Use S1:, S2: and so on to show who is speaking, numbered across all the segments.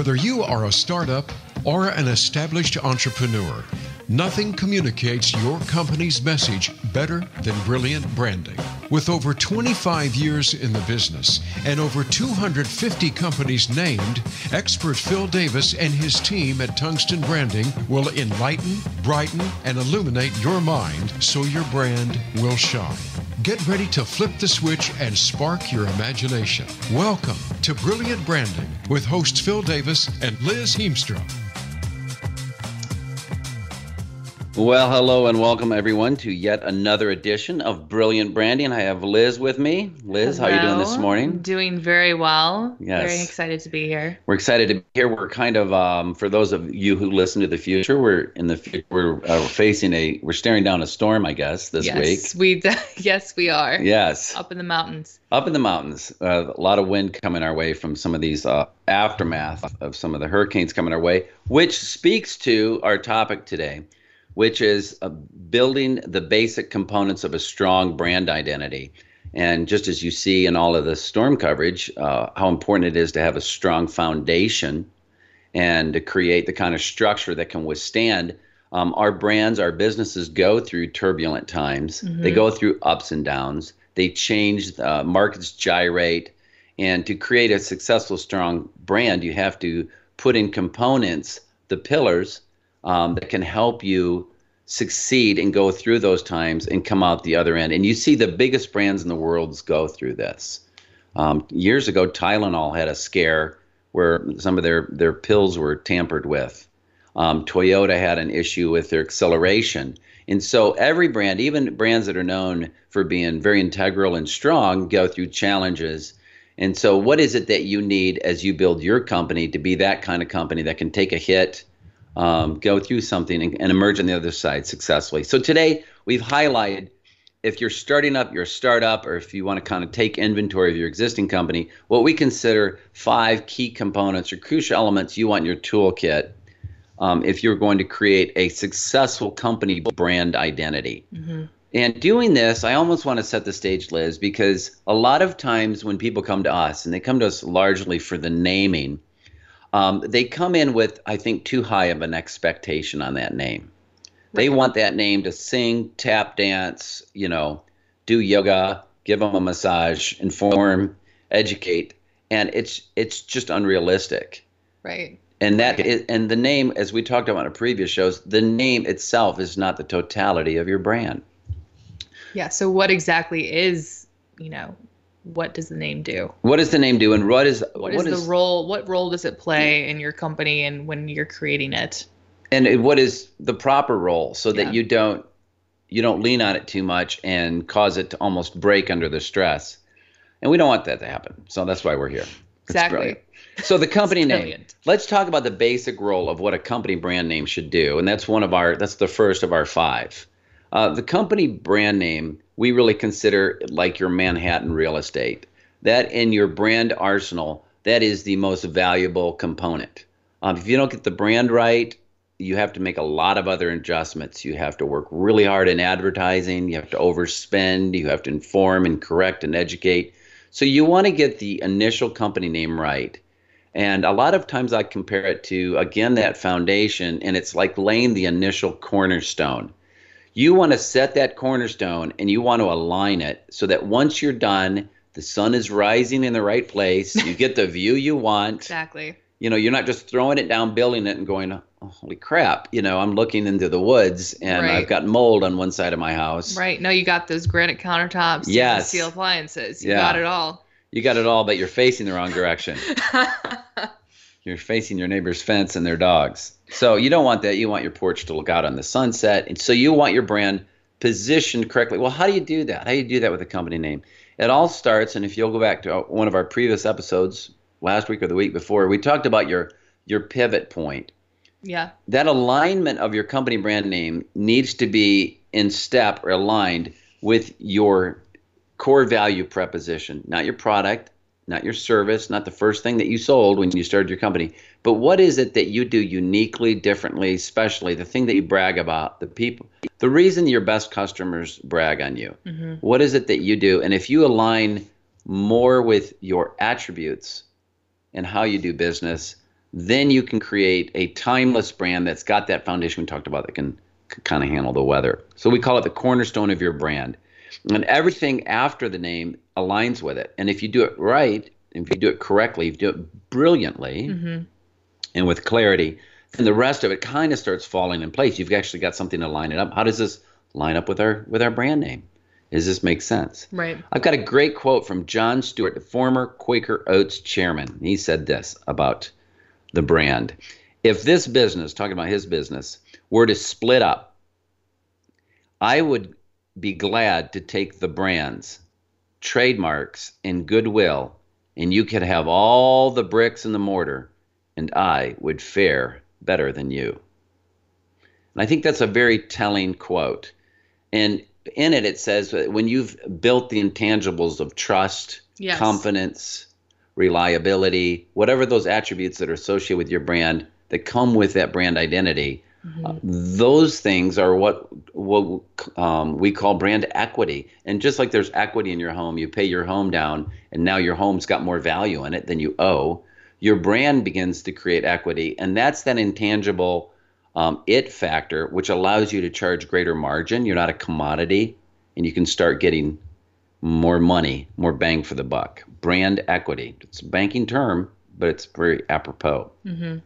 S1: Whether you are a startup or an established entrepreneur, nothing communicates your company's message better than brilliant branding. With over 25 years in the business and over 250 companies named, expert Phil Davis and his team at Tungsten Branding will enlighten, brighten, and illuminate your mind so your brand will shine. Get ready to flip the switch and spark your imagination. Welcome to Brilliant Branding with hosts Phil Davis and Liz Heemstra.
S2: Well, hello and welcome everyone to yet another edition of Brilliant Branding. I have Liz with me. Liz,
S3: Hello.
S2: how are you doing this morning?
S3: Doing very well.
S2: Yes.
S3: Very excited to be here.
S2: We're excited to be here. We're kind of, um, for those of you who listen to the future, we're in the we're uh, facing a we're staring down a storm, I guess, this
S3: yes,
S2: week.
S3: we yes we are.
S2: Yes,
S3: Up in the mountains.
S2: up in the mountains, uh, a lot of wind coming our way from some of these uh, aftermath of some of the hurricanes coming our way, which speaks to our topic today, which is uh, building the basic components of a strong brand identity. And just as you see in all of the storm coverage, uh, how important it is to have a strong foundation and to create the kind of structure that can withstand. Um, our brands, our businesses go through turbulent times. They go through ups and downs. They change, uh, markets gyrate. And to create a successful, strong brand, you have to put in components, the pillars um, that can help you succeed and go through those times and come out the other end. And you see the biggest brands in the world go through this. Um, years ago, Tylenol had a scare where some of their, their pills were tampered with. Um, Toyota had an issue with their acceleration. And so every brand, even brands that are known for being very integral and strong, go through challenges. And so, what is it that you need as you build your company to be that kind of company that can take a hit, um, go through something, and, and emerge on the other side successfully? So, today we've highlighted if you're starting up your startup or if you want to kind of take inventory of your existing company, what we consider five key components or crucial elements you want in your toolkit um, if you're going to create a successful company brand identity. And doing this, I almost want to set the stage, Liz, because a lot of times when people come to us, and they come to us largely for the naming, um, they come in with, I think, too high of an expectation on that name. They want that name to sing, tap dance, you know, do yoga, give them a massage, inform, educate, and it's it's just unrealistic.
S3: Right.
S2: And that is, and the name, as we talked about in previous shows, the name itself is not the totality of your brand.
S3: Yeah. So what exactly is you know what does the name do?
S2: What does the name do, and what is
S3: what is the role? What role does it play in your company and when you're creating it?
S2: and what is the proper role so that
S3: Yeah.
S2: you don't you don't lean on it too much and cause it to almost break under the stress. And we don't want that to happen. So that's why we're here.
S3: Exactly.
S2: So the company name.
S3: brilliant.
S2: Let's talk about the basic role of what a company brand name should do, and that's one of our that's the first of our five. Uh, the company brand name we really consider like your Manhattan real estate. That in your brand arsenal, that is the most valuable component. Um, if you don't get the brand right, you have to make a lot of other adjustments. You have to work really hard in advertising. You have to overspend. You have to inform and correct and educate. So you want to get the initial company name right. And a lot of times I compare it to, again, that foundation, and it's like laying the initial cornerstone. You want to set that cornerstone and you want to align it so that once you're done, the sun is rising in the right place. You get the view you want.
S3: Exactly.
S2: You know, you're not just throwing it down, building it, and going, oh, holy crap. You know, I'm looking into the woods and
S3: Right.
S2: I've got mold on one side of my house.
S3: Right. No, you got those granite countertops. you got the
S2: Yes.
S3: Steel appliances. You
S2: Yeah.
S3: got it all.
S2: You got it all, but you're facing the wrong direction. you're facing your neighbor's fence and their dogs. So you don't want that. You want your porch to look out on the sunset. And so you want your brand positioned correctly. Well, how do you do that? How do you do that with a company name? It all starts, and if you'll go back to one of our previous episodes last week or the week before, we talked about your your pivot point.
S3: yeah.
S2: That alignment of your company brand name needs to be in step or aligned with your core value preposition, not your product, not your service, not the first thing that you sold when you started your company, but what is it that you do uniquely, differently, especially the thing that you brag about, the people, the reason your best customers brag on you. What is it that you do? And if you align more with your attributes and how you do business, then you can create a timeless brand that's got that foundation we talked about that can, can kind of handle the weather. So we call it the cornerstone of your brand. And everything after the name aligns with it. And if you do it right, if you do it correctly, if you do it brilliantly
S3: Mm-hmm.
S2: And with clarity, then the rest of it kind of starts falling in place. You've actually got something to line it up. How does this line up with our with our brand name? Does this make sense?
S3: Right.
S2: I've got a great quote from John Stuart, the former Quaker Oats chairman. He said this about the brand. If this business, talking about his business, were to split up, I would be glad to take the brands, trademarks, and goodwill, and you could have all the bricks and the mortar, and I would fare better than you. And I think that's a very telling quote. And in it, it says that when you've built the intangibles of trust,
S3: Yes.
S2: confidence, reliability, whatever those attributes that are associated with your brand that come with that brand identity, uh, those things are what what um, we call brand equity. And just like there's equity in your home, you pay your home down, and now your home's got more value in it than you owe. Your brand begins to create equity, and that's that intangible um, it factor, which allows you to charge greater margin. You're not a commodity, and you can start getting more money, more bang for the buck. Brand equity. It's a banking term, but it's very apropos.
S3: Mm-hmm.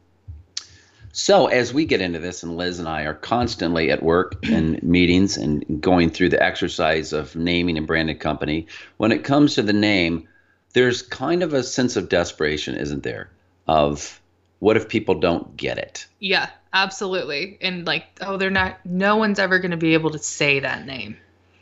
S2: So, as we get into this, and Liz and I are constantly at work and meetings and going through the exercise of naming and branded company, when it comes to the name, there's kind of a sense of desperation, isn't there? Of what if people don't get it?
S3: Yeah, absolutely. And like, oh, they're not. No one's ever going to be able to say that name.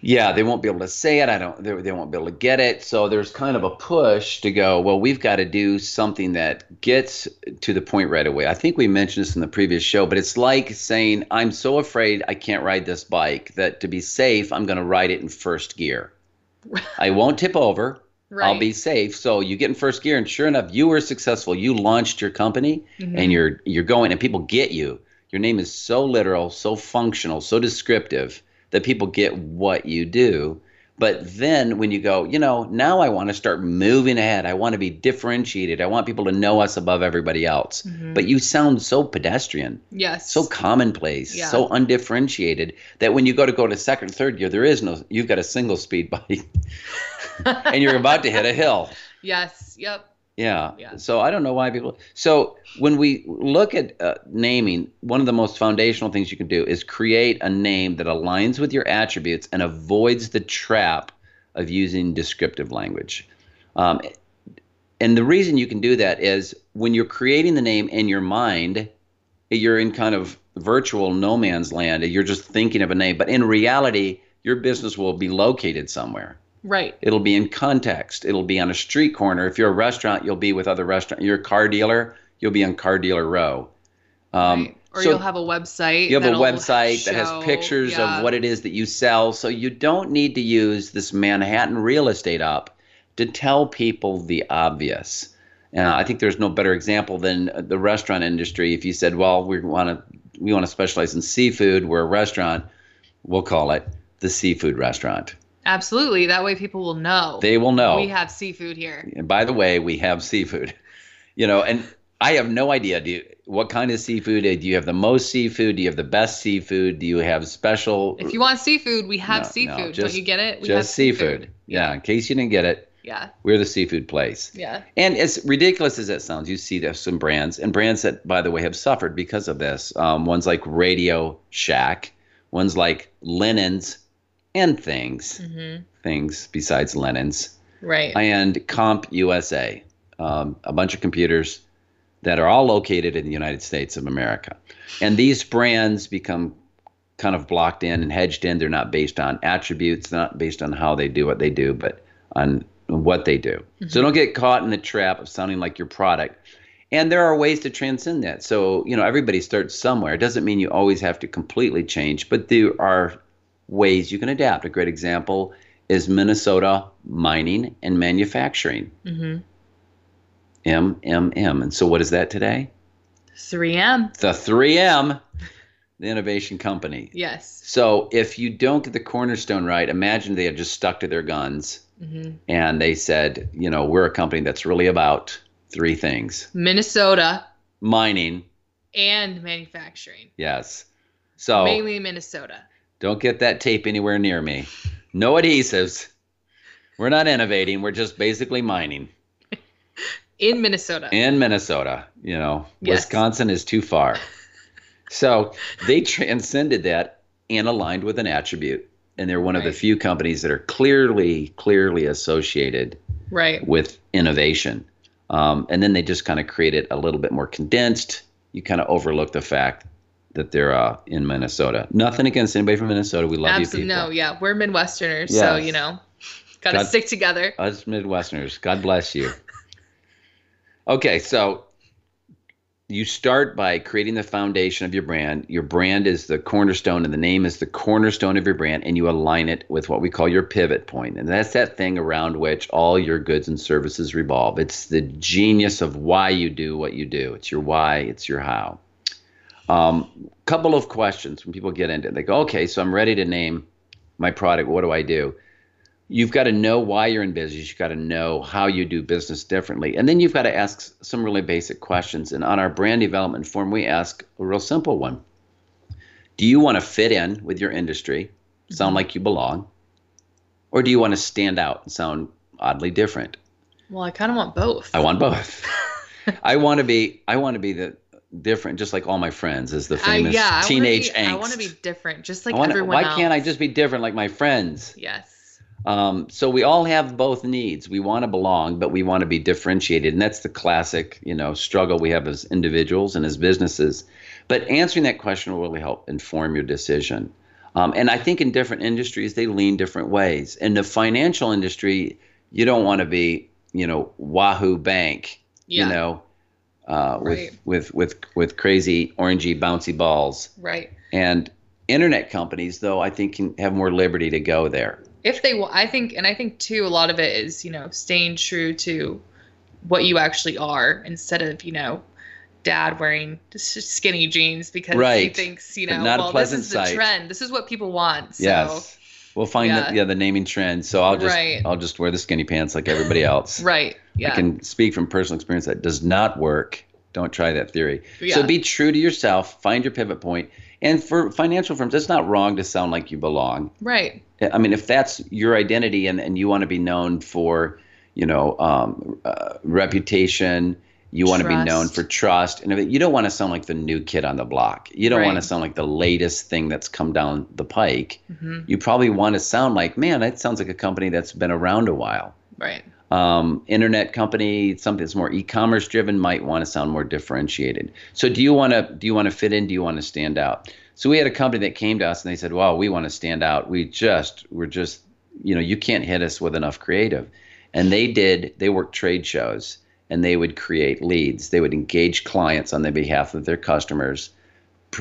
S2: Yeah, they won't be able to say it. I don't. They, they won't be able to get it. So there's kind of a push to go. Well, we've got to do something that gets to the point right away. I think we mentioned this in the previous show, but it's like saying, "I'm so afraid I can't ride this bike that to be safe, I'm going to ride it in first gear. I won't tip over.
S3: Right.
S2: I'll be safe." So you get in first gear, and sure enough, you were successful. You launched your company,
S3: Mhm.
S2: and you're you're going, and people get you. Your name is so literal, so functional, so descriptive that people get what you do. But then when you go, you know, now I want to start moving ahead. I want to be differentiated. I want people to know us above everybody else.
S3: Mhm.
S2: But you sound so pedestrian,
S3: Yes.
S2: so commonplace,
S3: Yeah.
S2: so undifferentiated that when you go to go to second, third year, there is no. You've got a single speed bike, and you're about to hit a hill.
S3: yes. Yep.
S2: Yeah.
S3: Yeah.
S2: So I don't know why people. So when we look at uh, naming, one of the most foundational things you can do is create a name that aligns with your attributes and avoids the trap of using descriptive language. Um, and the reason you can do that is when you're creating the name in your mind, you're in kind of virtual no man's land. You're just thinking of a name, but in reality, your business will be located somewhere.
S3: Right.
S2: It'll be in context. It'll be on a street corner. If you're a restaurant, you'll be with other restaurant. You're a car dealer, you'll be on car dealer row. Um,
S3: right. Or
S2: so
S3: you'll have a website.
S2: you have a website that has pictures
S3: yeah.
S2: of what it is that you sell. So you don't need to use this Manhattan real estate up to tell people the obvious. Uh, I think there's no better example than the restaurant industry. If you said, "Well, we want to we want to specialize in seafood. We're a restaurant. We'll call it the seafood restaurant."
S3: Absolutely. That way people will know.
S2: They will know.
S3: We have seafood here.
S2: And by the way, we have seafood. You know, and I have no idea. Do you, what kind of seafood? Do you have the most seafood? Do you have the best seafood? Do you have special?
S3: If you want seafood, we have
S2: No, no,
S3: seafood.
S2: just-
S3: Don't you get it? We have
S2: just seafood. Yeah. In case you didn't get it,
S3: Yeah.
S2: we're the seafood place.
S3: Yeah.
S2: And as ridiculous as that sounds, you see there's some brands and brands that, by the way, have suffered because of this. Um, ones like Radio Shack, ones like Linens, and things,
S3: hmm
S2: things besides Linens.
S3: Right.
S2: and CompUSA, um, a bunch of computers that are all located in the United States of America. And these brands become kind of blocked in and hedged in. They're not based on attributes, not based on how they do what they do, but on what they do. So don't get caught in the trap of sounding like your product. And there are ways to transcend that. So, you know, everybody starts somewhere. It doesn't mean you always have to completely change, but there are ways you can adapt. A great example is Minnesota mining and manufacturing.
S3: hmm
S2: MMM. And so what is that today?
S3: 3M.
S2: The 3M, the innovation company.
S3: Yes.
S2: So if you don't get the cornerstone right, imagine they had just stuck to their guns
S3: hmm
S2: and they said, you know, we're a company that's really about three things.
S3: Minnesota
S2: mining.
S3: And manufacturing.
S2: Yes. So
S3: mainly Minnesota.
S2: Don't get that tape anywhere near me. No adhesives. We're not innovating. We're just basically mining.
S3: In Minnesota.
S2: In Minnesota. You know,
S3: Yes.
S2: Wisconsin is too far. so they transcended that and aligned with an attribute. And they're one of the few companies that are clearly, clearly associated
S3: right.
S2: with innovation. Um, and then they just kind of create it a little bit more condensed. You kind of overlook the fact that they're uh, in Minnesota. Nothing against anybody from Minnesota. We love
S3: Absolutely.
S2: you people.
S3: No, yeah. We're Midwesterners, so you know, gotta
S2: God-
S3: stick together.
S2: Us Midwesterners. God bless you. Okay, so you start by creating the foundation of your brand. Your brand is the cornerstone, and the name is the cornerstone of your brand, and you align it with what we call your pivot point. And that's that thing around which all your goods and services revolve. It's the genius of why you do what you do. It's your why, it's your how. Um, couple of questions when people get into it. They go, okay, so I'm ready to name my product. What do I do? You've got to know why you're in business. You've got to know how you do business differently. And then you've got to ask some really basic questions. And on our brand development form, we ask a real simple one Do you want to fit in with your industry, sound like you belong? Or do you want to stand out and sound oddly different?
S3: Well, I kind of want both.
S2: I want both. I want to be I want to be the different just like all my friends is the
S3: Uh,
S2: famous
S3: yeah, I
S2: teenage
S3: be,
S2: angst.
S3: I want to be different, just like
S2: wanna-
S3: everyone
S2: why
S3: else.
S2: can't I just be different like my friends?
S3: Yes.
S2: Um, so we all have both needs. We want to belong, but we want to be differentiated, and that's the classic, you know, struggle we have as individuals and as businesses. But answering that question will really help inform your decision. Um, and I think in different industries they lean different ways. In the financial industry, you don't want to be, you know, Wahoo Bank,
S3: Yeah.
S2: you know, uh,
S3: Right.
S2: with with with with crazy orangey bouncy balls.
S3: Right.
S2: And internet companies, though, I think can have more liberty to go there.
S3: If they, wa- I think, and I think too, a lot of it is you know staying true to what you actually are instead of you know dad wearing skinny jeans because he thinks you know well this is the
S2: sight.
S3: trend this is what people want so
S2: Yes. We'll find
S3: Yeah.
S2: the yeah the naming trend. So I'll just
S3: Right.
S2: I'll just wear the skinny pants like everybody else.
S3: right yeah
S2: I can speak from personal experience that does not work. Don't try that theory.
S3: Yeah.
S2: So be true to yourself, find your pivot point. And for financial firms, it's not wrong to sound like you belong.
S3: right
S2: I mean, if that's your identity and, and you want to be known for, you know, um, uh, reputation, you want to be known for trust, and you don't want to sound like the new kid on the block. You don't want to sound like the latest thing that's come down the pike.
S3: hmm
S2: You probably want to sound like, man, that sounds like a company that's been around a while.
S3: right
S2: Um, internet company, something that's more e-commerce driven, might want to sound more differentiated. So, do you want to do you want to fit in? Do you want to stand out? So, we had a company that came to us and they said, "Wow, we want to stand out. We just we're just you know you can't hit us with enough creative." And they did. They worked trade shows and they would create leads. They would engage clients on the behalf of their customers.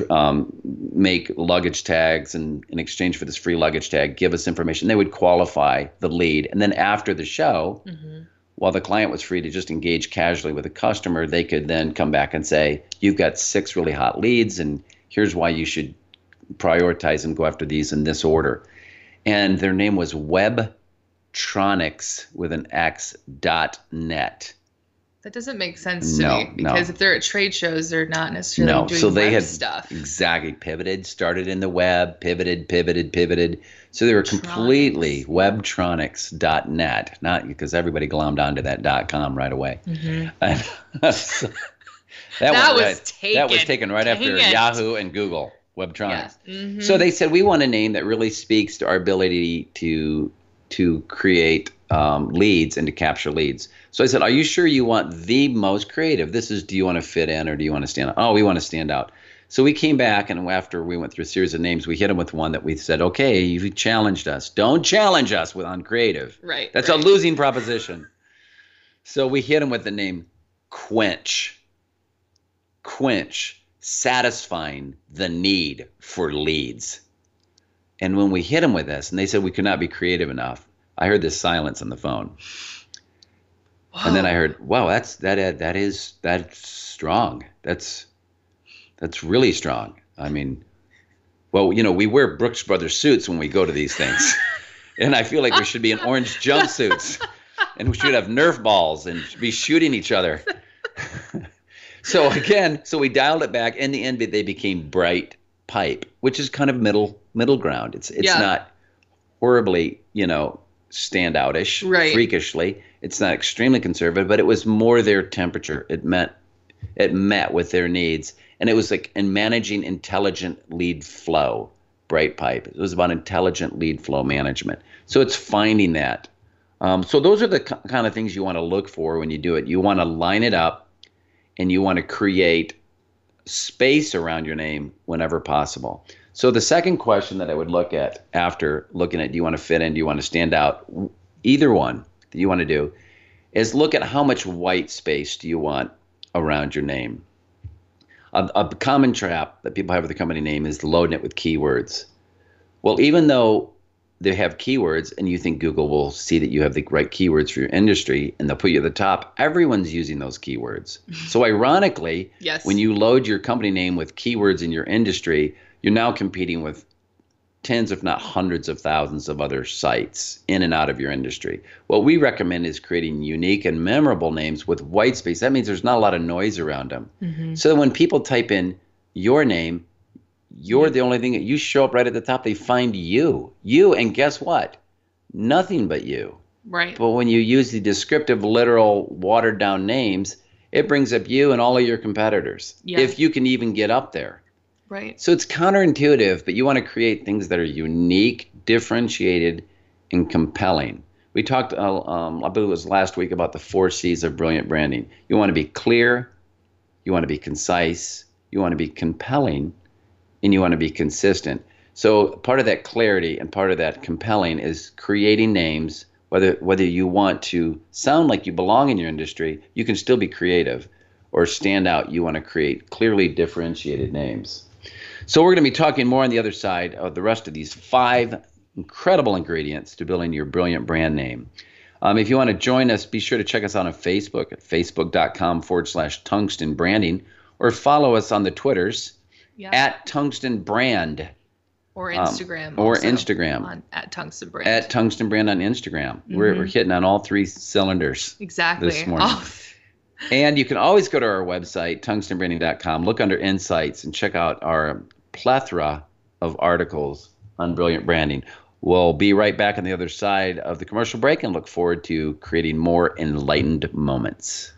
S2: Um, make luggage tags and in exchange for this free luggage tag, give us information. They would qualify the lead, and then after the show,
S3: hmm
S2: while the client was free to just engage casually with a customer, they could then come back and say, You've got six really hot leads, and here's why you should prioritize and go after these in this order. And their name was Webtronics with an X dot net.
S3: That doesn't make sense to
S2: No,
S3: me
S2: no.
S3: because if they're at trade shows they're not necessarily
S2: No,
S3: doing
S2: so they had
S3: stuff
S2: exactly pivoted, started in the web, pivoted, pivoted, pivoted. So they were completely webtronics.net, not because everybody glommed onto that dot com right away.
S3: hmm
S2: And so
S3: That
S2: went
S3: was
S2: right-
S3: taken.
S2: That was taken right
S3: Dang
S2: after
S3: it.
S2: Yahoo and Google Webtronics.
S3: yeah. Mhm.
S2: So they said we want a name that really speaks to our ability to to create um, leads and to capture leads. So I said, "Are you sure you want the most creative? This is do you want to fit in or do you want to stand out? Oh, we want to stand out." So we came back and after we went through a series of names, we hit them with one that we said, "Okay, you challenged us. Don't challenge us with uncreative.
S3: right
S2: That's
S3: right.
S2: a losing proposition." So we hit him with the name Quench. Quench, satisfying the need for leads. And when we hit him with this, and they said we could not be creative enough, I heard this silence on the phone, and then I heard, "Wow, that's that uh, that is that's strong. That's that's really strong." I mean, well, you know, we wear Brooks Brothers suits when we go to these things, and I feel like we should be in orange jumpsuits, and we should have Nerf balls and be shooting each other. so again, so we dialed it back. In the end, they became bright pipe, which is kind of middle middle ground. It's it's
S3: Yeah.
S2: not horribly, you know, standoutish,
S3: Right.
S2: freakishly. It's not extremely conservative, but it was more their temperature. It meant it met with their needs, and it was like in managing intelligent lead flow. Bright pipe. It was about intelligent lead flow management. So it's finding that. Um, so those are the k- kind of things you want to look for when you do it. You want to line it up, and you want to create space around your name whenever possible. So the second question that I would look at after looking at do you want to fit in, do you want to stand out, either one that you want to do, is look at how much white space do you want around your name. A, a common trap that people have with the company name is loading it with keywords. Well, even though they have keywords and you think Google will see that you have the right keywords for your industry and they'll put you at the top, everyone's using those keywords. so ironically,
S3: Yes.
S2: when you load your company name with keywords in your industry, you're now competing with tens, if not hundreds of thousands of other sites in and out of your industry. What we recommend is creating unique and memorable names with white space. That means there's not a lot of noise around them.
S3: Mhm.
S2: So when people type in your name, you're the only thing that you show up right at the top. They find you, you, and guess what? Nothing but you.
S3: Right.
S2: But when you use the descriptive, literal, watered down names, it brings up you and all of your competitors.
S3: Yeah.
S2: If you can even get up there.
S3: Right.
S2: So it's counterintuitive, but you want to create things that are unique, differentiated, and compelling. We talked, uh, um, I believe it was last week, about the four C's of brilliant branding. You want to be clear, you want to be concise, you want to be compelling, and you want to be consistent. So part of that clarity and part of that compelling is creating names. Whether whether you want to sound like you belong in your industry, you can still be creative, or stand out. You want to create clearly differentiated names. So we're going to be talking more on the other side of the rest of these five incredible ingredients to building your brilliant brand name. Um, if you want to join us, be sure to check us out on Facebook at facebook.com forward slash tungsten branding or follow us on the Twitters
S3: Yeah.
S2: at tungsten brand
S3: or
S2: um,
S3: Instagram.
S2: or Instagram.
S3: On, at Tungsten Brand.
S2: at tungsten brand on Instagram. We're,
S3: Mm-hmm.
S2: we're hitting on all three cylinders.
S3: exactly.
S2: this morning. And you can always go to our website, tungstenbranding.com, look under insights, and check out our plethora of articles on brilliant branding. We'll be right back on the other side of the commercial break and look forward to creating more enlightened moments.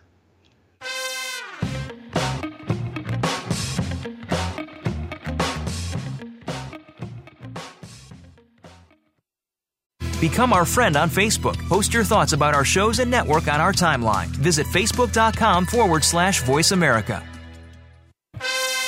S4: Become our friend on Facebook. Post your thoughts about our shows and network on our timeline. Visit facebook.com forward slash voice America.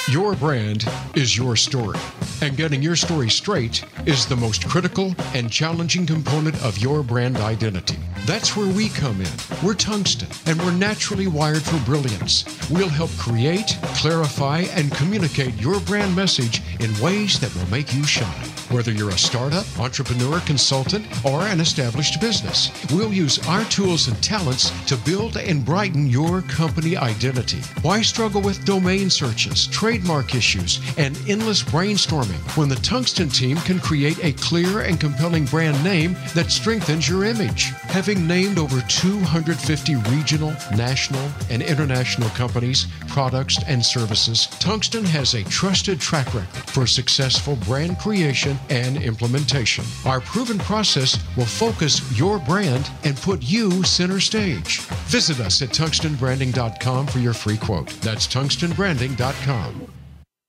S1: Your brand is your story, and getting your story straight is the most critical and challenging component of your brand identity. That's where we come in. We're tungsten, and we're naturally wired for brilliance. We'll help create, clarify, and communicate your brand message in ways that will make you shine. Whether you're a startup, entrepreneur, consultant, or an established business, we'll use our tools and talents to build and brighten your company identity. Why struggle with domain searches, trademark issues, and endless brainstorming when the Tungsten team can create a clear and compelling brand name that strengthens your image? Having named over 250 regional, national, and international companies, products, and services, Tungsten has a trusted track record for successful brand creation and implementation. Our proven process will focus your brand and put you center stage. Visit us at tungstenbranding.com for your free quote. That's tungstenbranding.com.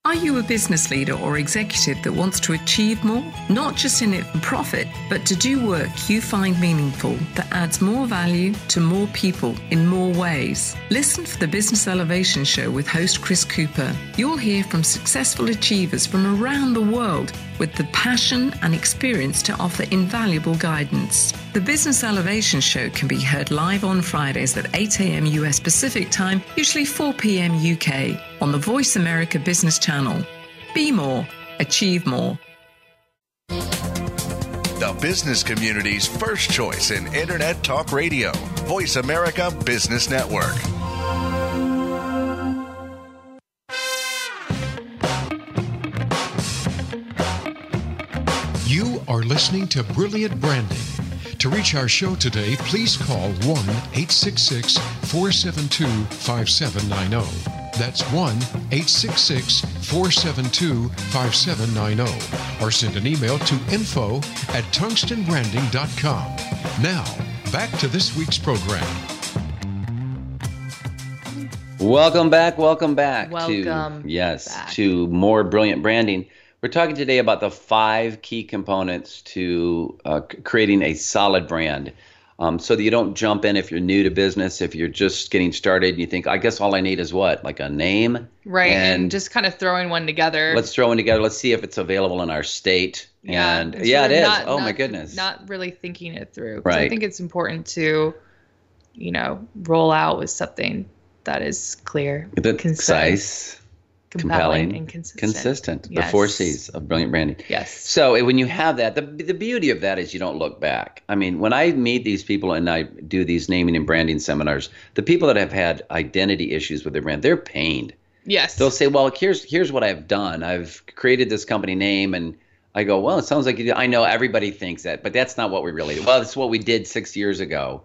S5: Are you a business leader or executive that wants to achieve more? Not just in it for profit, but to do work you find meaningful that adds more value to more people in more ways. Listen for the Business Elevation Show with host Chris Cooper. You'll hear from successful achievers from around the world with the passion and experience to offer invaluable guidance. The Business Elevation Show can be heard live on Fridays at 8 a.m. US Pacific Time, usually 4 p.m. UK, on the Voice America Business Channel. Be more, achieve more.
S6: The business community's first choice in Internet Talk Radio. Voice America Business Network.
S1: Are listening to Brilliant Branding. To reach our show today, please call 1 866 472 5790. That's 1 866 472 5790 or send an email to info at tungstenbranding.com. Now, back to this week's program.
S2: Welcome back. Welcome back.
S3: Welcome
S2: to, yes,
S3: back.
S2: to more brilliant branding. We're talking today about the five key components to uh, creating a solid brand. Um, so that you don't jump in if you're new to business, if you're just getting started, and you think, I guess all I need is what? Like a name?
S3: Right. And,
S2: And
S3: just kind of throwing one together.
S2: let's throw one together. Let's see if it's available in our state. and
S3: it's
S2: yeah, it is.
S3: not-
S2: oh my goodness.
S3: Not really thinking it through. 'Cause I think it's important to, you know, roll out with something that is clear,
S2: That's
S3: concise,
S2: concise,
S3: compelling,
S2: compelling,
S3: and consistent.
S2: consistent. The four C's of brilliant branding.
S3: Yes.
S2: So when you have that, the the beauty of that is you don't look back. I mean, when I meet these people and I do these naming and branding seminars, the people that have had identity issues with their brand, they're pained.
S3: Yes.
S2: They'll say, "Well, here's here's what I've done. I've created this company name." And I go, "Well, it sounds like you did. I know everybody thinks that, but that's not what we really. do. Well, it's what we did six years ago."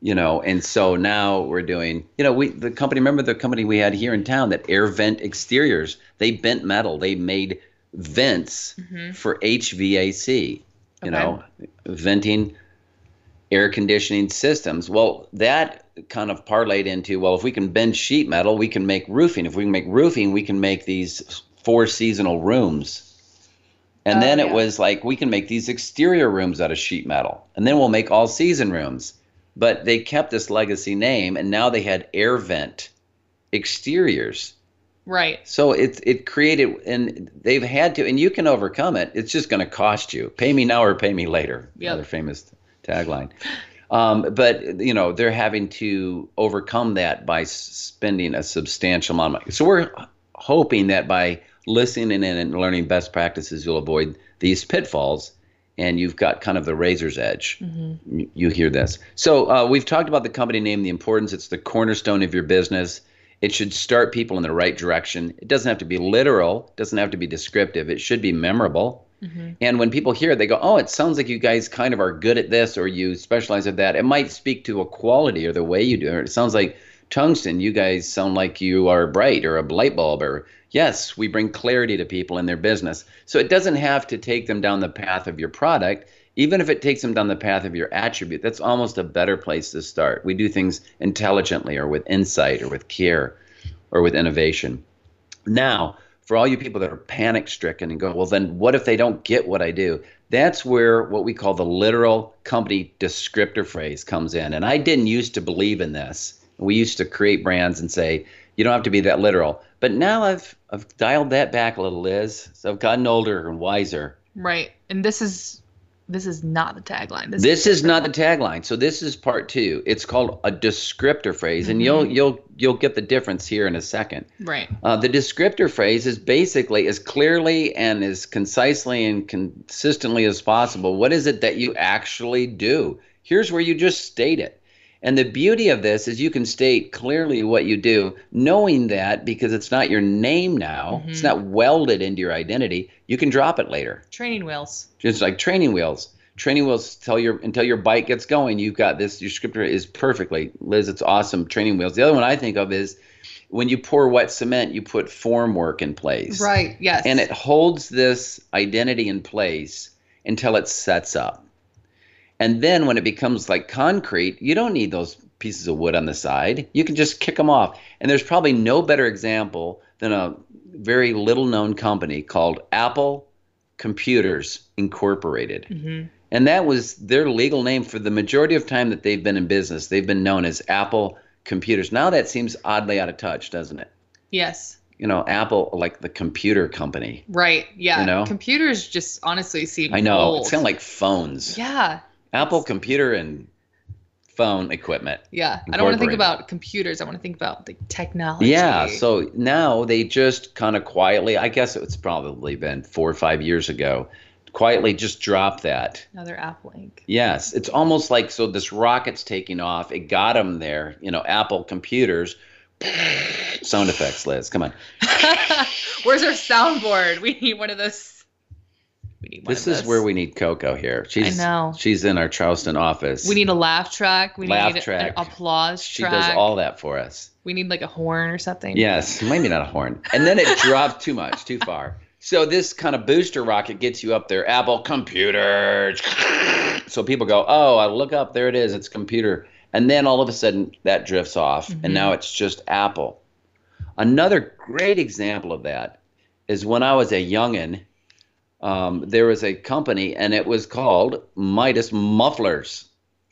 S2: You know, and so now we're doing, you know, we the company. Remember the company we had here in town that air vent exteriors. They bent metal. They made vents mm-hmm. for HVAC. You
S3: Okay.
S2: know, venting air conditioning systems. Well, that kind of parlayed into well, if we can bend sheet metal, we can make roofing. If we can make roofing, we can make these four seasonal rooms. And
S3: Oh,
S2: then it
S3: yeah.
S2: was like we can make these exterior rooms out of sheet metal, and then we'll make all season rooms. But they kept this legacy name, and now they had air vent exteriors.
S3: right.
S2: So it it created, and they've had to, and you can overcome it. It's just going to cost you. Pay me now or pay me later.
S3: Yep.
S2: Another famous tagline. Um, but you know they're having to overcome that by spending a substantial amount of money. So we're hoping that by listening in and learning best practices, you'll avoid these pitfalls, and you've got kind of the razor's edge. You, you hear this. So uh, we've talked about the company name, the importance. It's the cornerstone of your business. It should start people in the right direction. It doesn't have to be literal. It doesn't have to be descriptive. It should be memorable. And when people hear it, they go, "Oh, it sounds like you guys kind of are good at this, or you specialize at that." It might speak to a quality or the way you do it. It sounds like tungsten. You guys sound like you are bright, or a light bulb, or yes, we bring clarity to people in their business. So it doesn't have to take them down the path of your product. Even if it takes them down the path of your attribute, that's almost a better place to start. We do things intelligently, or with insight, or with care, or with innovation. Now, for all you people that are panic stricken and go, well, then what if they don't get what I do? That's where what we call the literal company descriptor phrase comes in. And I didn't used to believe in this. We used to create brands and say, you don't have to be that literal. But now I've I've dialed that back a little, Liz. So I've gotten older and wiser.
S3: Right. And this is this is not the tagline. This,
S2: This is not the tagline. So this is part two. It's called a descriptor phrase, and you'll you'll you'll get the difference here in a second.
S3: right.
S2: Uh, the descriptor phrase is basically as clearly and as concisely and consistently as possible. What is it that you actually do? Here's where you just state it. And the beauty of this is you can state clearly what you do, knowing that because it's not your name now, it's mm-hmm. not welded into your identity, you can drop it later.
S3: Training wheels.
S2: Just like training wheels. Training wheels tell your until your bike gets going, you've got this. Your scripture is perfectly, Liz. It's awesome. Training wheels. The other one I think of is when you pour wet cement, you put form work in place,
S3: Right. Yes.
S2: and it holds this identity in place until it sets up. And then when it becomes like concrete, you don't need those pieces of wood on the side. You can just kick them off. And there's probably no better example than a very little known company called Apple Computers Incorporated.
S3: Mhm.
S2: And that was their legal name for the majority of time that they've been in business. They've been known as Apple Computers. Now that seems oddly out of touch, doesn't it?
S3: Yes.
S2: You know, Apple like the computer company.
S3: Right. Yeah.
S2: You know?
S3: Computers just honestly seem
S2: I know.
S3: old.
S2: It's kind of like phones.
S3: Yeah.
S2: Apple computer and phone equipment.
S3: Yeah. I don't want to think about computers. I want to think about the technology.
S2: Yeah, so now they just kind of quietly, I guess it's probably been four or five years ago, quietly just dropped that.
S3: another Apple Inc.
S2: Yes, it's almost like so this rocket's taking off. It got them there, you know, Apple computers. Sound effects, Liz. Come on.
S3: Where's our soundboard? We need one of those. We need
S2: This
S3: of
S2: is where we need Coco here. She's
S3: know.
S2: she's in our Charleston office.
S3: We need a laugh track. We
S2: Laugh
S3: need
S2: track.
S3: an applause
S2: she does all that for us.
S3: We need like a horn or something.
S2: Yes, maybe not a horn. And then it dropped too much, too far. So this kind of booster rocket gets you up there. Apple computer. So people go, oh, I look up, there it is, it's computer. And then all of a sudden that drifts off, and mm-hmm. now it's just Apple. Another great example of that is when I was a youngin. Um, there was a company, and it was called Midas Mufflers,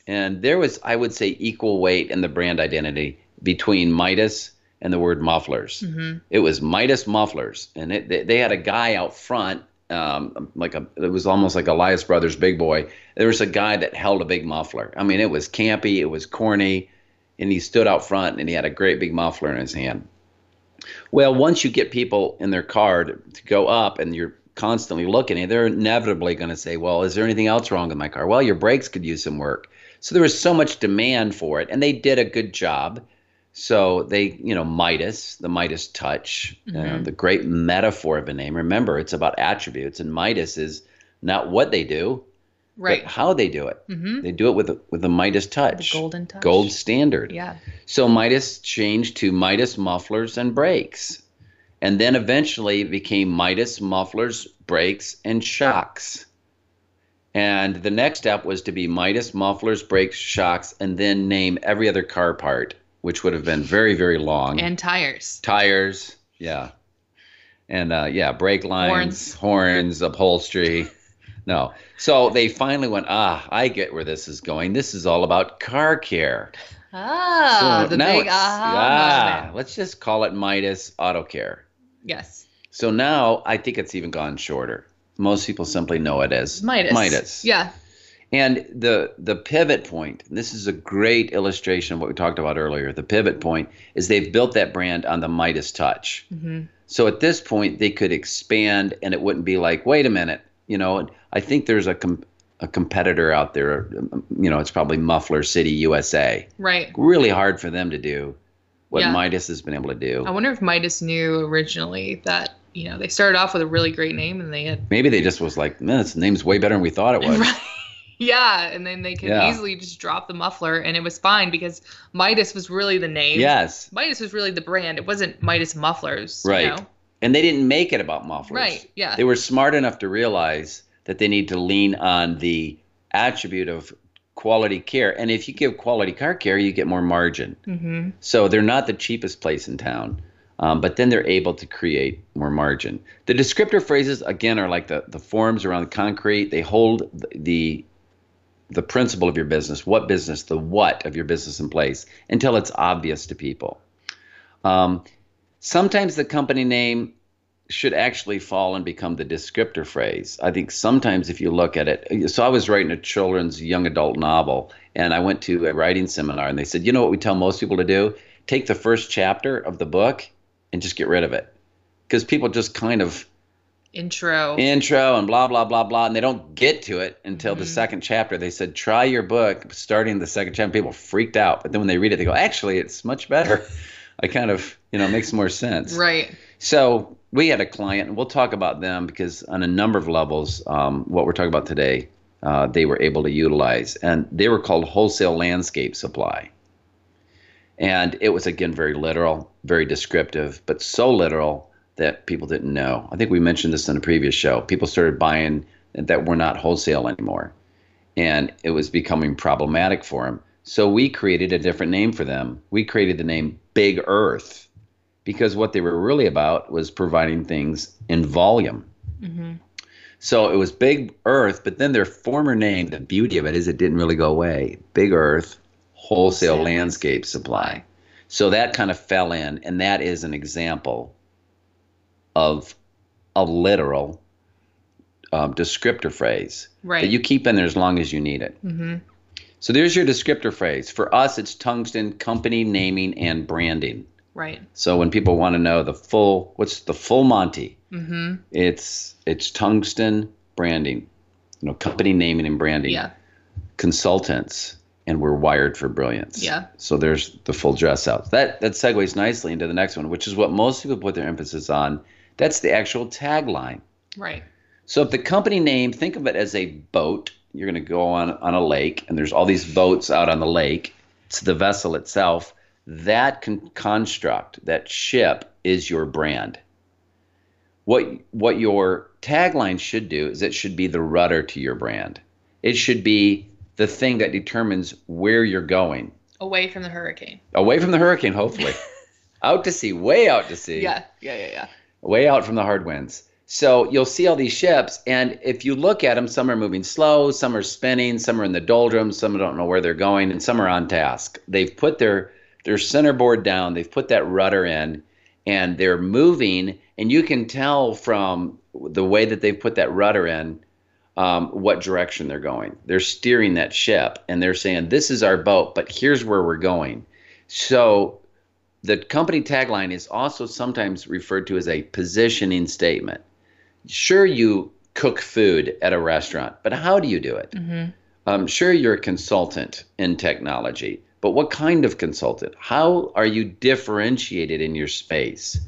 S2: and there was, I would say, equal weight in the brand identity between Midas and the word mufflers. It was Midas Mufflers, and it, they, they had a guy out front, um, like a, it was almost like Elias Brothers Big Boy. There was a guy that held a big muffler. I mean, it was campy, it was corny, and he stood out front and he had a great big muffler in his hand. Well, once you get people in their car to, to go up and you're constantly looking, and they're inevitably going to say, Well, is there anything else wrong with my car? Well, your brakes could use some work. So there was so much demand for it, and they did a good job. So they, you know, Midas, the Midas touch, uh, the great metaphor of a name. Remember, it's about attributes, and Midas is not what they do,
S3: Right.
S2: but how they do it.
S3: Mhm.
S2: They do it with a, with a Midas touch, the
S3: golden touch.
S2: gold standard.
S3: Yeah.
S2: So Midas changed to Midas mufflers and brakes. And then eventually it became Midas mufflers, brakes, and shocks. And the next step was to be Midas mufflers, brakes, shocks, and then name every other car part, which would have been very, very long.
S3: And tires.
S2: Tires, yeah. And uh, yeah, brake lines, horns, upholstery. No. So they finally went, ah, I get where this is going. This is all about car care.
S3: Ah,
S2: So
S3: the big aha
S2: yeah, let's just call it Midas Auto Care.
S3: Yes.
S2: So now I think it's even gone shorter. Most people simply know it as
S3: Midas.
S2: Midas.
S3: Yeah.
S2: And the the pivot point, and this is a great illustration of what we talked about earlier. The pivot point is they've built that brand on the Midas touch.
S3: Mm-hmm.
S2: So at this point, they could expand, and it wouldn't be like, wait a minute, you know. I think there's a com- a competitor out there. um, You know, it's probably Muffler City USA.
S3: Right.
S2: Really hard for them to do what
S3: Yeah.
S2: Midas has been able to do.
S3: I wonder if Midas knew originally that, you know, they started off with a really great name and they had
S2: Maybe they just was like, man, this name's way better than we thought it was.
S3: Right. Yeah, and then they could
S2: Yeah.
S3: easily just drop the muffler and it was fine because Midas was really the name.
S2: Yes,
S3: Midas was really the brand. It wasn't Midas Mufflers. you
S2: Right.
S3: know?
S2: and they didn't make it about mufflers.
S3: Right. Yeah.
S2: They were smart enough to realize that they need to lean on the attribute of quality care. And if you give quality car care, you get more margin.
S3: mm-hmm.
S2: So they're not the cheapest place in town, um, but then they're able to create more margin. The descriptor phrases again are like the the forms around the concrete. They hold the, the the principle of your business, what business, the what of your business in place until it's obvious to people. Um, sometimes the company name should actually fall and become the descriptor phrase. I think sometimes if you look at it, so I was writing a children's young adult novel and I went to a writing seminar and they said, you know what we tell most people to do? Take the first chapter of the book and just get rid of it. Because people just kind of
S3: Intro.
S2: intro and blah blah blah blah and they don't get to it until the mm-hmm. second chapter they said try your book starting the second chapter people freaked out but then when they read it they go actually it's much better i kind of you know it makes more sense
S3: right.
S2: so we had a client and we'll talk about them because on a number of levels um, what we're talking about today uh, they were able to utilize and they were called wholesale landscape supply. And it was again very literal very descriptive but so literal that people didn't know. I think we mentioned this in a previous show. People started buying that were not wholesale anymore and it was becoming problematic for them so we created a different name for them. We created the name big earth because what they were really about was providing things in volume
S3: Mm-hmm.
S2: so it was Big Earth, but then their former name, the beauty of it is it didn't really go away. Big Earth Wholesale
S3: Wholesale
S2: Landscape Supply. So that kind of fell in, and that is an example of a literal um, descriptor phrase
S3: Right.
S2: that you keep in there as long as you need it.
S3: mm-hmm.
S2: So there's your descriptor phrase. For us, it's tungsten company naming and branding.
S3: Right.
S2: So when people want to know the full, what's the full Monty?
S3: Mm-hmm.
S2: It's it's tungsten branding, you know, company naming and branding.
S3: Yeah.
S2: Consultants, and we're wired for brilliance.
S3: Yeah.
S2: So there's the full dress out. That that segues nicely into the next one, which is what most people put their emphasis on. That's the actual tagline.
S3: Right.
S2: So if the company name, think of it as a boat. You're going to go on on a lake, and there's all these boats out on the lake. It's the vessel itself. That con- construct, that ship, is your brand. What what your tagline should do is it should be the rudder to your brand. It should be the thing that determines where you're going.
S3: Away from the hurricane.
S2: Away from the hurricane, hopefully. out to sea, way out to sea.
S3: Yeah, yeah, yeah, yeah.
S2: Way out from the hard winds. So you'll see all these ships, and if you look at them, some are moving slow, some are spinning, some are in the doldrums, some don't know where they're going, and some are on task. They've put their their centerboard down, they've put that rudder in, and they're moving, and you can tell from the way that they've put that rudder in um, what direction they're going. They're steering that ship, and they're saying, "This is our boat, but here's where we're going." So the company tagline is also sometimes referred to as a positioning statement sure you cook food at a restaurant, but how do you do it? Mm-hmm. Um, sure, you're a consultant in technology, but what kind of consultant? How are you differentiated in your space?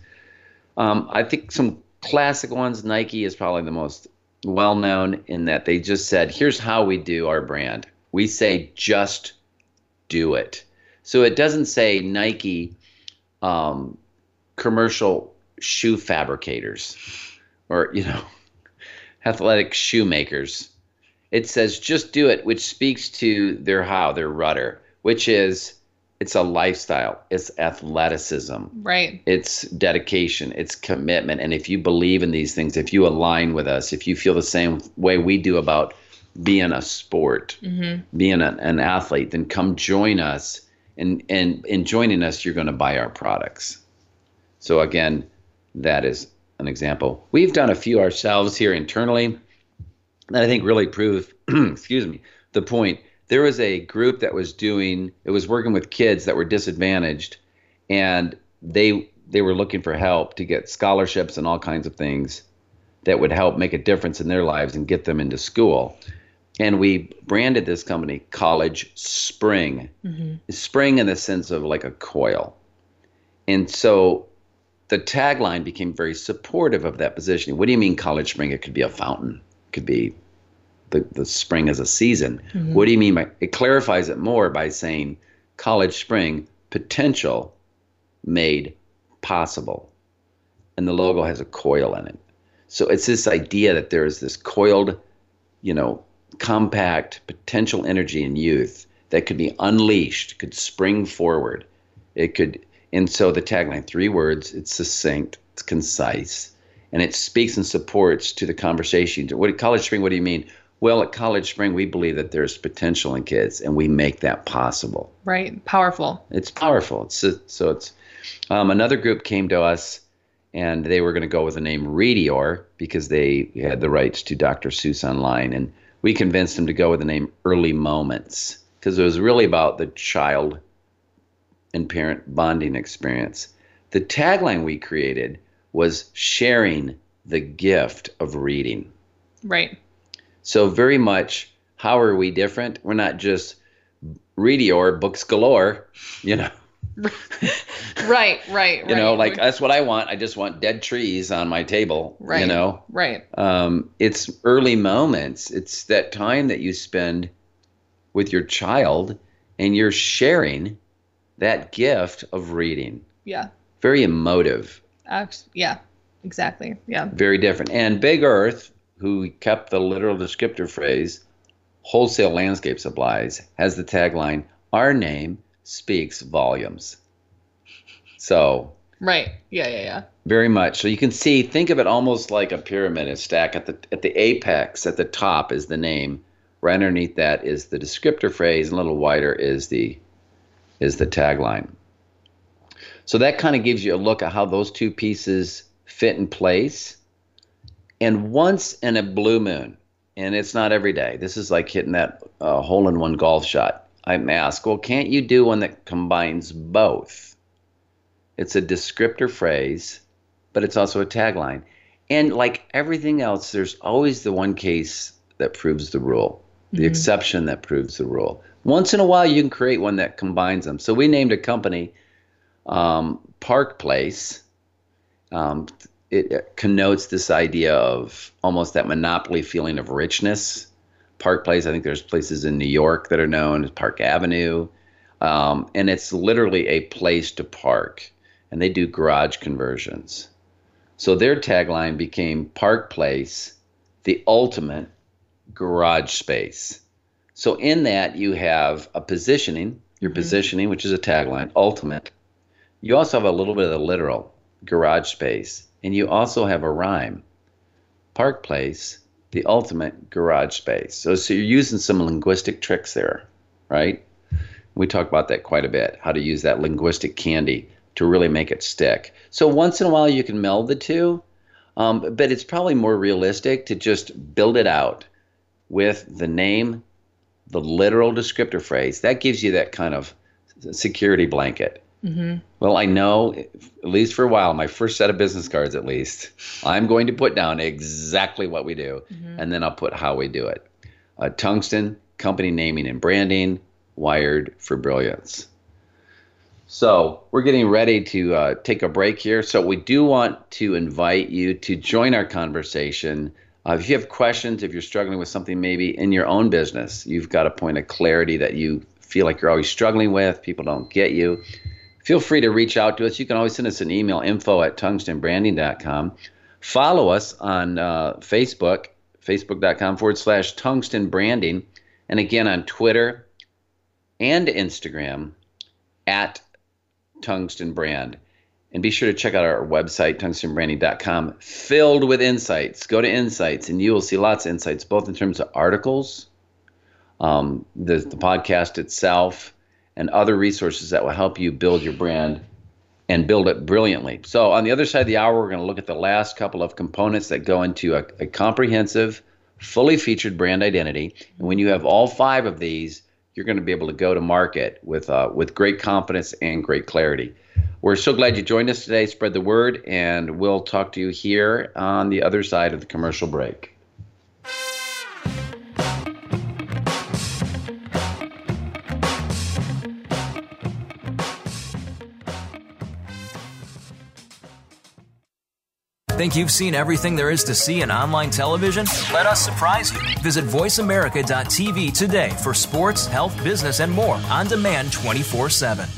S2: Um, I think some classic ones, Nike is probably the most well known in that they just said, here's how we do our brand. We say, just do it. So it doesn't say Nike um, commercial shoe fabricators or you know athletic shoemakers it says just do it which speaks to their how their rudder which is it's a lifestyle. It's athleticism.
S3: Right.
S2: It's dedication. It's commitment. And if you believe in these things if you align with us if you feel the same way we do about being a sport mm-hmm. being an, an athlete then come join us. And and in joining us you're going to buy our products. So again that is an example. We've done a few ourselves here internally that I think really prove, excuse me, the point. There was a group that was doing, it was working with kids that were disadvantaged, and they they were looking for help to get scholarships and all kinds of things that would help make a difference in their lives and get them into school. And we branded this company College Spring. Mm-hmm. Spring in the sense of like a coil. And so the tagline became very supportive of that positioning. What do you mean college spring? It could be a fountain. It could be the, the spring as a season. Mm-hmm. What do you mean by it clarifies it more by saying college spring potential made possible. And the logo has a coil in it. So it's this idea that there is this coiled, you know, compact potential energy in youth that could be unleashed, could spring forward. It could and so the tagline, three words, it's succinct, it's concise, and it speaks and supports to the conversation. What at College Spring, what do you mean? Well, at College Spring, we believe that there's potential in kids, and we make that possible.
S3: Right, powerful.
S2: It's powerful. It's so it's um, another group came to us, and they were going to go with the name Readior because they had the rights to Dr. Seuss online, and we convinced them to go with the name Early Moments because it was really about the child and parent bonding experience. The tagline we created was sharing the gift of reading.
S3: Right.
S2: So, very much, how are we different? We're not just reading or books galore, you know.
S3: right, right, right.
S2: You know, like that's what I want. I just want dead trees on my table.
S3: Right.
S2: You know.
S3: Right.
S2: Um, it's early moments. It's that time that you spend with your child and you're sharing that gift of reading.
S3: Yeah.
S2: Very emotive.
S3: Uh, yeah, exactly. Yeah.
S2: Very different. And Big Earth, who kept the literal descriptor phrase, wholesale landscape supplies, has the tagline, Our name speaks volumes. So.
S3: Right. Yeah, yeah, yeah.
S2: Very much. So you can see, think of it almost like a pyramid, a stack at the at the apex, at the top is the name. Right underneath that is the descriptor phrase, and a little wider is the is the tagline. So that kind of gives you a look at how those two pieces fit in place. And once in a blue moon, and it's not every day, this is like hitting that uh, hole in one golf shot. I'm asked, well, can't you do one that combines both? It's a descriptor phrase, but it's also a tagline. And like everything else, there's always the one case that proves the rule, the mm-hmm. exception that proves the rule. Once in a while, you can create one that combines them. So we named a company um, Park Place. Um, it connotes this idea of almost that monopoly feeling of richness. Park Place, I think there's places in New York that are known as Park Avenue. Um, and it's literally a place to park. And they do garage conversions. So their tagline became Park Place, the ultimate garage space. So in that, you have a positioning, your mm-hmm. positioning, which is a tagline, ultimate. You also have a little bit of the literal, garage space. And you also have a rhyme, Park Place, the ultimate garage space. So, so you're using some linguistic tricks there, right? We talk about that quite a bit, how to use that linguistic candy to really make it stick. So once in a while you can meld the two, um, but it's probably more realistic to just build it out with the name, the literal descriptor phrase. That gives you that kind of security blanket. Mm-hmm. Well, I know, at least for a while, my first set of business cards at least, I'm going to put down exactly what we do, mm-hmm. and then I'll put how we do it. Uh, tungsten, company naming and branding, wired for brilliance. So we're getting ready to uh, take a break here. So we do want to invite you to join our conversation. Uh, if you have questions, if you're struggling with something maybe in your own business, you've got a point of clarity that you feel like you're always struggling with, people don't get you, feel free to reach out to us. You can always send us an email, info at tungstenbranding.com. Follow us on uh, Facebook, facebook.com forward slash tungsten branding. And again on Twitter, and Instagram at Tungsten Brand. And be sure to check out our website, tungstenbranding.com, filled with insights. Go to insights, and you will see lots of insights, both in terms of articles, um, the, the podcast itself, and other resources that will help you build your brand and build it brilliantly. So, on the other side of the hour, we're going to look at the last couple of components that go into a, a comprehensive, fully featured brand identity. And when you have all five of these, you're going to be able to go to market with uh, with great confidence and great clarity. We're so glad you joined us today. Spread the word, and we'll talk to you here on the other side of the commercial break.
S4: Think you've seen everything there is to see in online television? Let us surprise you. Visit VoiceAmerica.tv today for sports, health, business, and more on demand 24 7.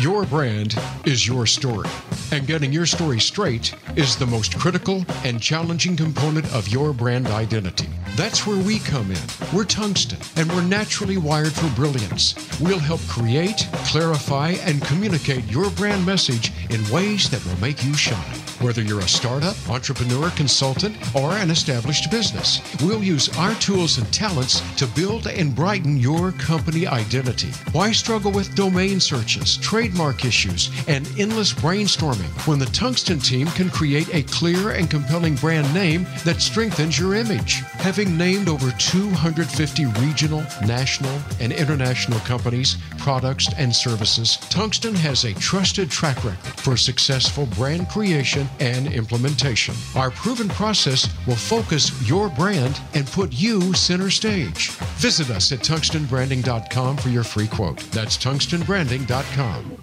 S1: Your brand is your story, and getting your story straight is the most critical and challenging component of your brand identity. That's where we come in. We're tungsten, and we're naturally wired for brilliance. We'll help create, clarify, and communicate your brand message in ways that will make you shine. Whether you're a startup, entrepreneur, consultant, or an established business, we'll use our tools and talents to build and brighten your company identity. Why struggle with domain searches, trademark issues, and endless brainstorming when the Tungsten team can create a clear and compelling brand name that strengthens your image? Having named over 250 regional, national, and international companies, products, and services, Tungsten has a trusted track record for successful brand creation and implementation. Our proven process will focus your brand and put you center stage. Visit us at tungstenbranding.com for your free quote. That's tungstenbranding.com.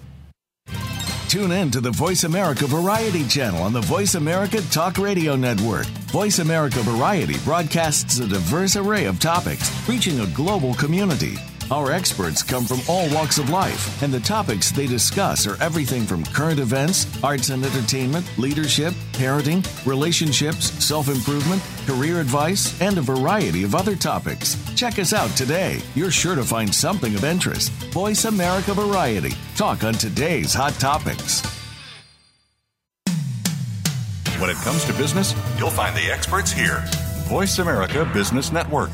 S6: Tune in to the Voice America Variety channel on the Voice America Talk Radio Network. Voice America Variety broadcasts a diverse array of topics, reaching a global community. Our experts come from all walks of life, and the topics they discuss are everything from current events, arts and entertainment, leadership, parenting, relationships, self improvement, career advice, and a variety of other topics. Check us out today. You're sure to find something of interest. Voice America Variety. Talk on today's hot topics. When it comes to business, you'll find the experts here. Voice America Business Network.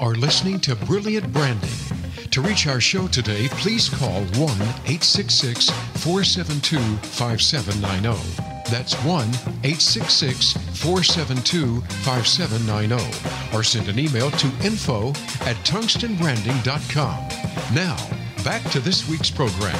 S1: Are listening to Brilliant Branding. To reach our show today, please call 1 866 472 5790. That's 1 866 472 5790. Or send an email to info at tungstenbranding.com. Now, back to this week's program.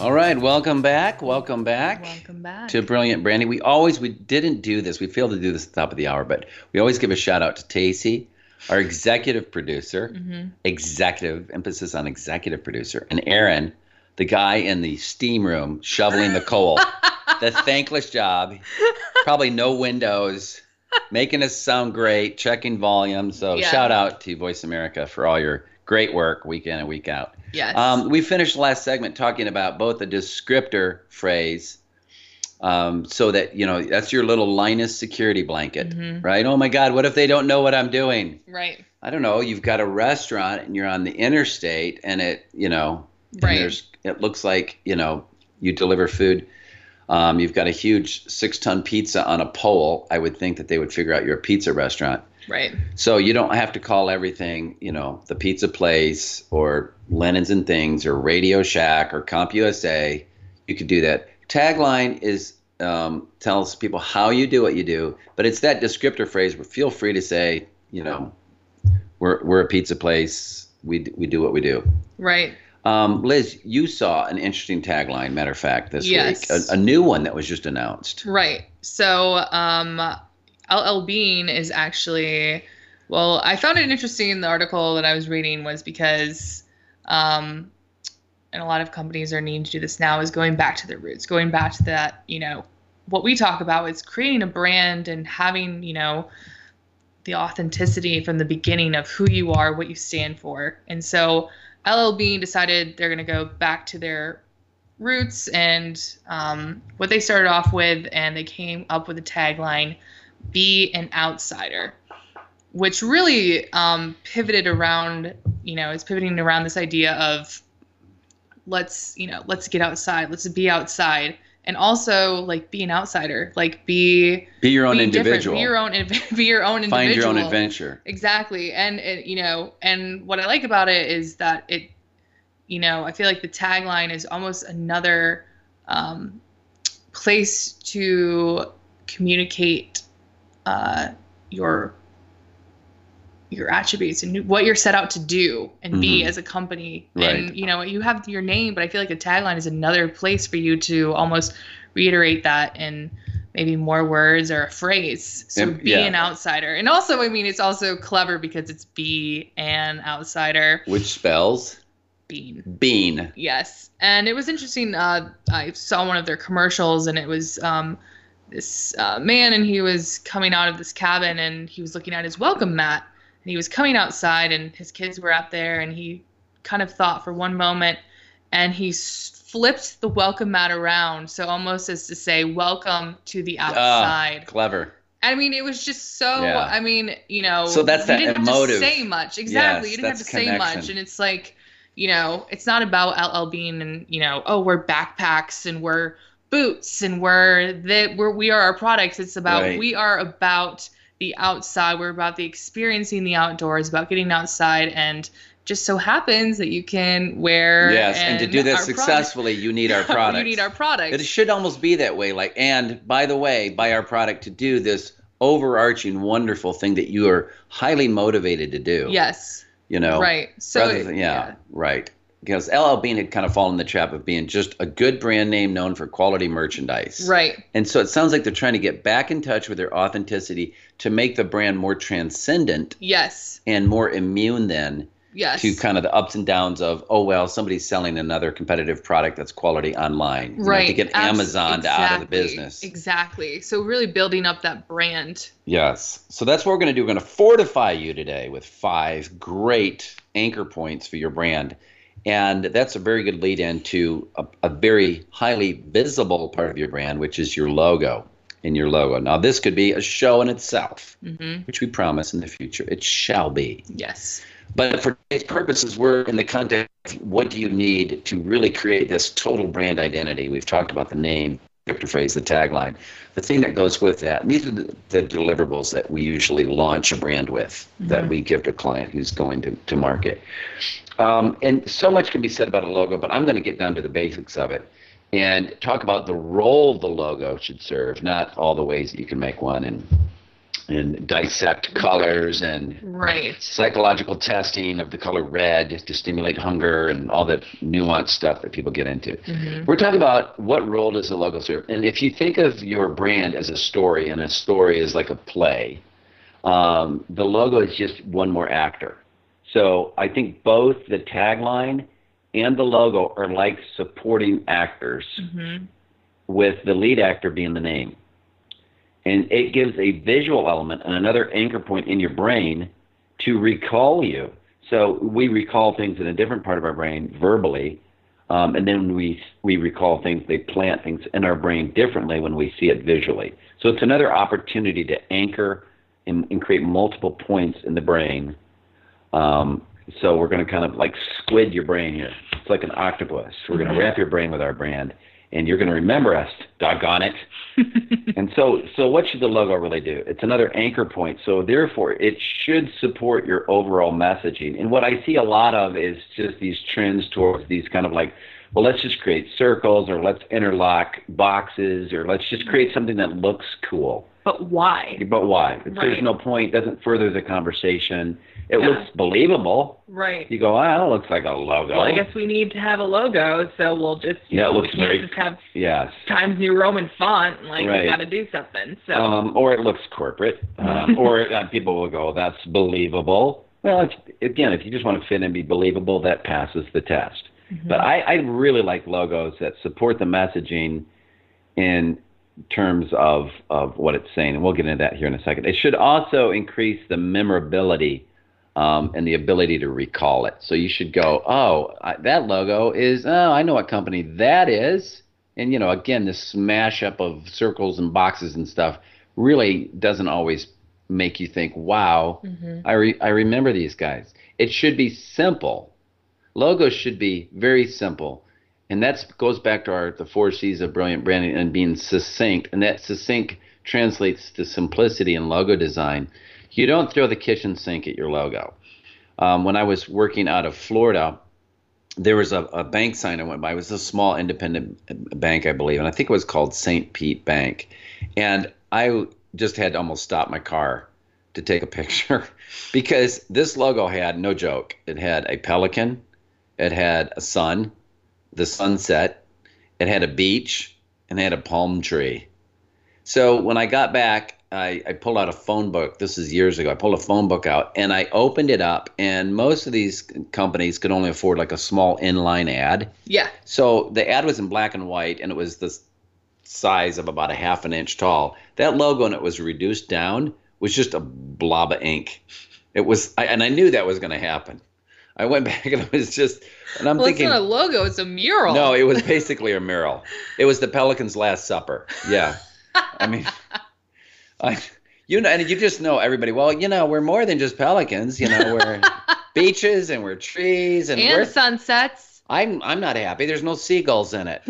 S2: All right, welcome back. Welcome back.
S3: Back
S2: to Brilliant Branding. We always we didn't do this. We failed to do this at the top of the hour, but we always give a shout out to Tacy, our executive producer,
S3: Mm-hmm.
S2: executive emphasis on executive producer, and Aaron, the guy in the steam room shoveling the coal. the thankless job, probably no windows, making us sound great, checking volume. So
S3: Yeah.
S2: shout out to Voice America for all your great work week in and week out.
S3: Yes.
S2: Um, we finished the last segment talking about both a descriptor phrase, um, so that you know that's your little Linus security blanket,
S3: Mhm.
S2: right? Oh my God, what if they don't know what I'm doing?
S3: right.
S2: I don't know. You've got a restaurant and you're on the interstate, and it, you know, and
S3: Right.
S2: there's it looks like you know you deliver food. Um, you've got a huge six-ton pizza on a pole. I would think that they would figure out you're a pizza restaurant.
S3: Right.
S2: So you don't have to call everything, you know, the pizza place or Linens and Things or Radio Shack or CompUSA. You could do that. Tagline is um, tells people how you do what you do, but it's that descriptor phrase. Where feel free to say, you know, we're we're a pizza place. We we do what we do.
S3: Right.
S2: Um, Liz, you saw an interesting tagline. Matter of fact, this
S3: Yes.
S2: week, a, a new one that was just announced.
S3: Right. So, um, LL Bean is actually, well, I found it interesting the article that I was reading was because, um, and a lot of companies are needing to do this now is going back to their roots, going back to that, you know, what we talk about is creating a brand and having, you know, the authenticity from the beginning of who you are, what you stand for. And so LL Bean decided they're going to go back to their roots and um, what they started off with, and they came up with a tagline be an outsider, which really um, pivoted around, you know, is pivoting around this idea of let's, you know, let's get outside, let's be outside. And also, like, be an outsider, like, be
S2: Be your own
S3: be
S2: individual.
S3: be your own, be your own individual.
S2: Find your own adventure.
S3: Exactly. And it, you know, and what I like about it is that it, you know, I feel like the tagline is almost another um, place to communicate uh, your your attributes and what you're set out to do and be
S2: Mhm.
S3: as a company.
S2: Right.
S3: And you know, you have your name, but I feel like a tagline is another place for you to almost reiterate that in maybe more words or a phrase. So be
S2: yeah.
S3: an outsider. And also, I mean, it's also clever because it's be an outsider
S2: Which spells
S3: bean
S2: bean.
S3: Yes, and it was interesting. Uh, I saw one of their commercials, and it was um, this uh, man, and he was coming out of this cabin, and he was looking at his welcome mat, and he was coming outside, and his kids were out there, and he kind of thought for one moment, and he flipped the welcome mat around, so almost as to say, "Welcome to the
S2: Ah,
S3: outside."
S2: clever.
S3: I mean, it was just so.
S2: Yeah.
S3: I mean, you know.
S2: So that's that
S3: didn't
S2: emotive-
S3: Have to say much exactly.
S2: Yes,
S3: you didn't have to
S2: that's
S3: say much, and it's like, you know, it's not about LL Bean and you know, oh, we're backpacks and we're boots and we're that we're we are our products. It's about
S2: Right.
S3: we are about the outside. We're about the experiencing the outdoors, about getting outside, and just so happens that you can wear.
S2: Yes, and to do this
S3: product.
S2: successfully, you need our product.
S3: you need our product.
S2: It should almost be that way. Like, and by the way, buy our product to do this overarching, wonderful thing that you are highly motivated to do.
S3: Yes.
S2: You know,
S3: Right. So
S2: than, yeah, right. Because LL Bean had kind of fallen in the trap of being just a good brand name known for quality merchandise.
S3: Right.
S2: And so it sounds like they're trying to get back in touch with their authenticity to make the brand more transcendent
S3: Yes.
S2: and more immune then
S3: Yes.
S2: to kind of the ups and downs of oh well somebody's selling another competitive product that's quality online. You know,
S3: right.
S2: to get amazon to out of the business.
S3: Exactly. So really building up that brand.
S2: Yes. So that's what we're going to do. We're going to fortify you today with five great anchor points for your brand and that's a very good lead into a, a very highly visible part of your brand which is your logo in your logo. Now this could be a show in itself
S3: hmm
S2: which we promise in the future. It shall be.
S3: Yes.
S2: But for today's purposes, we're in the context of what do you need to really create this total brand identity? We've talked about the name, phrase, the tagline, the thing that goes with that. These are the, the deliverables that we usually launch a brand with, that we give to a client who's going to, to market. Um, and so much can be said about a logo, but I'm going to get down to the basics of it and talk about the role the logo should serve, not all the ways that you can make one and and dissect colors and
S3: right
S2: psychological testing of the color red to stimulate hunger and all that nuanced stuff that people get into.
S3: Mhm.
S2: We're talking about what role does the logo serve? And if you think of your brand as a story, and a story is like a play, um, the logo is just one more actor. So I think both the tagline and the logo are like supporting actors,
S3: Mm-hmm.
S2: with the lead actor being the name. And it gives a visual element and another anchor point in your brain to recall you. So we recall things in a different part of our brain verbally, um, and then we we recall things. They plant things in our brain differently when we see it visually. So it's another opportunity to anchor and, and create multiple points in the brain. Um, so we're going to kind of like squid your brain here. It's like an octopus. We're going to wrap your brain with our brand, and you're going to remember us. Doggone it. and so, so what should the logo really do? It's another anchor point. So therefore, it should support your overall messaging. And what I see a lot of is just these trends towards these kind of like, well, let's just create circles, or let's interlock boxes, or let's just create something that looks cool.
S3: But why?
S2: But why?
S3: Right.
S2: there's no point, doesn't further the conversation. It
S3: Yeah.
S2: looks believable.
S3: Right.
S2: You go, ah, that looks like a logo.
S3: Well, I guess we need to have a logo, so we'll just
S2: Yeah, it looks
S3: we
S2: very-
S3: just have
S2: Yes.
S3: Times New Roman font. Like
S2: Right.
S3: we got to do something. So
S2: Um, or it looks corporate, uh, or uh, people will go, "That's believable." Well, again, if you just want to fit and be believable, that passes the test. But I, I really like logos that support the messaging in terms of of what it's saying, and we'll get into that here in a second. It should also increase the memorability um, and the ability to recall it. So you should go, "Oh, I, that logo is. Oh, I know what company that is." And you know, again, this smash up of circles and boxes and stuff really doesn't always make you think, "Wow, I re- I remember these guys." It should be simple. Logos should be very simple, and that goes back to our the four C's of brilliant branding and being succinct. And that succinct translates to simplicity in logo design. You don't throw the kitchen sink at your logo. Um, when I was working out of Florida, there was a, a bank sign I went by. It was a small independent bank, I believe, and I think it was called St. Pete Bank. And I just had to almost stop my car to take a picture because this logo had no joke. It had a pelican, it had a sun, the sunset, it had a beach, and it had a palm tree. So when I got back, I, I pulled out a phone book. This is years ago. I pulled a phone book out and I opened it up, and most of these companies could only afford like a small inline ad.
S3: yeah.
S2: So the ad was in black and white, and it was the size of about a half an inch tall. That logo, and it was reduced down, was just a blob of ink. It was, I, and I knew that was going to happen. I went back and it was just, and I'm
S3: Well,
S2: thinking,
S3: it's not a logo; it's a mural.
S2: no, it was basically a mural. It was the Pelican's Last Supper. Yeah, I mean, I, you know, and you just know everybody. Well, you know, we're more than just pelicans. You know, we're beaches and we're trees and,
S3: and
S2: we're
S3: sunsets.
S2: I'm I'm not happy. There's no seagulls in it.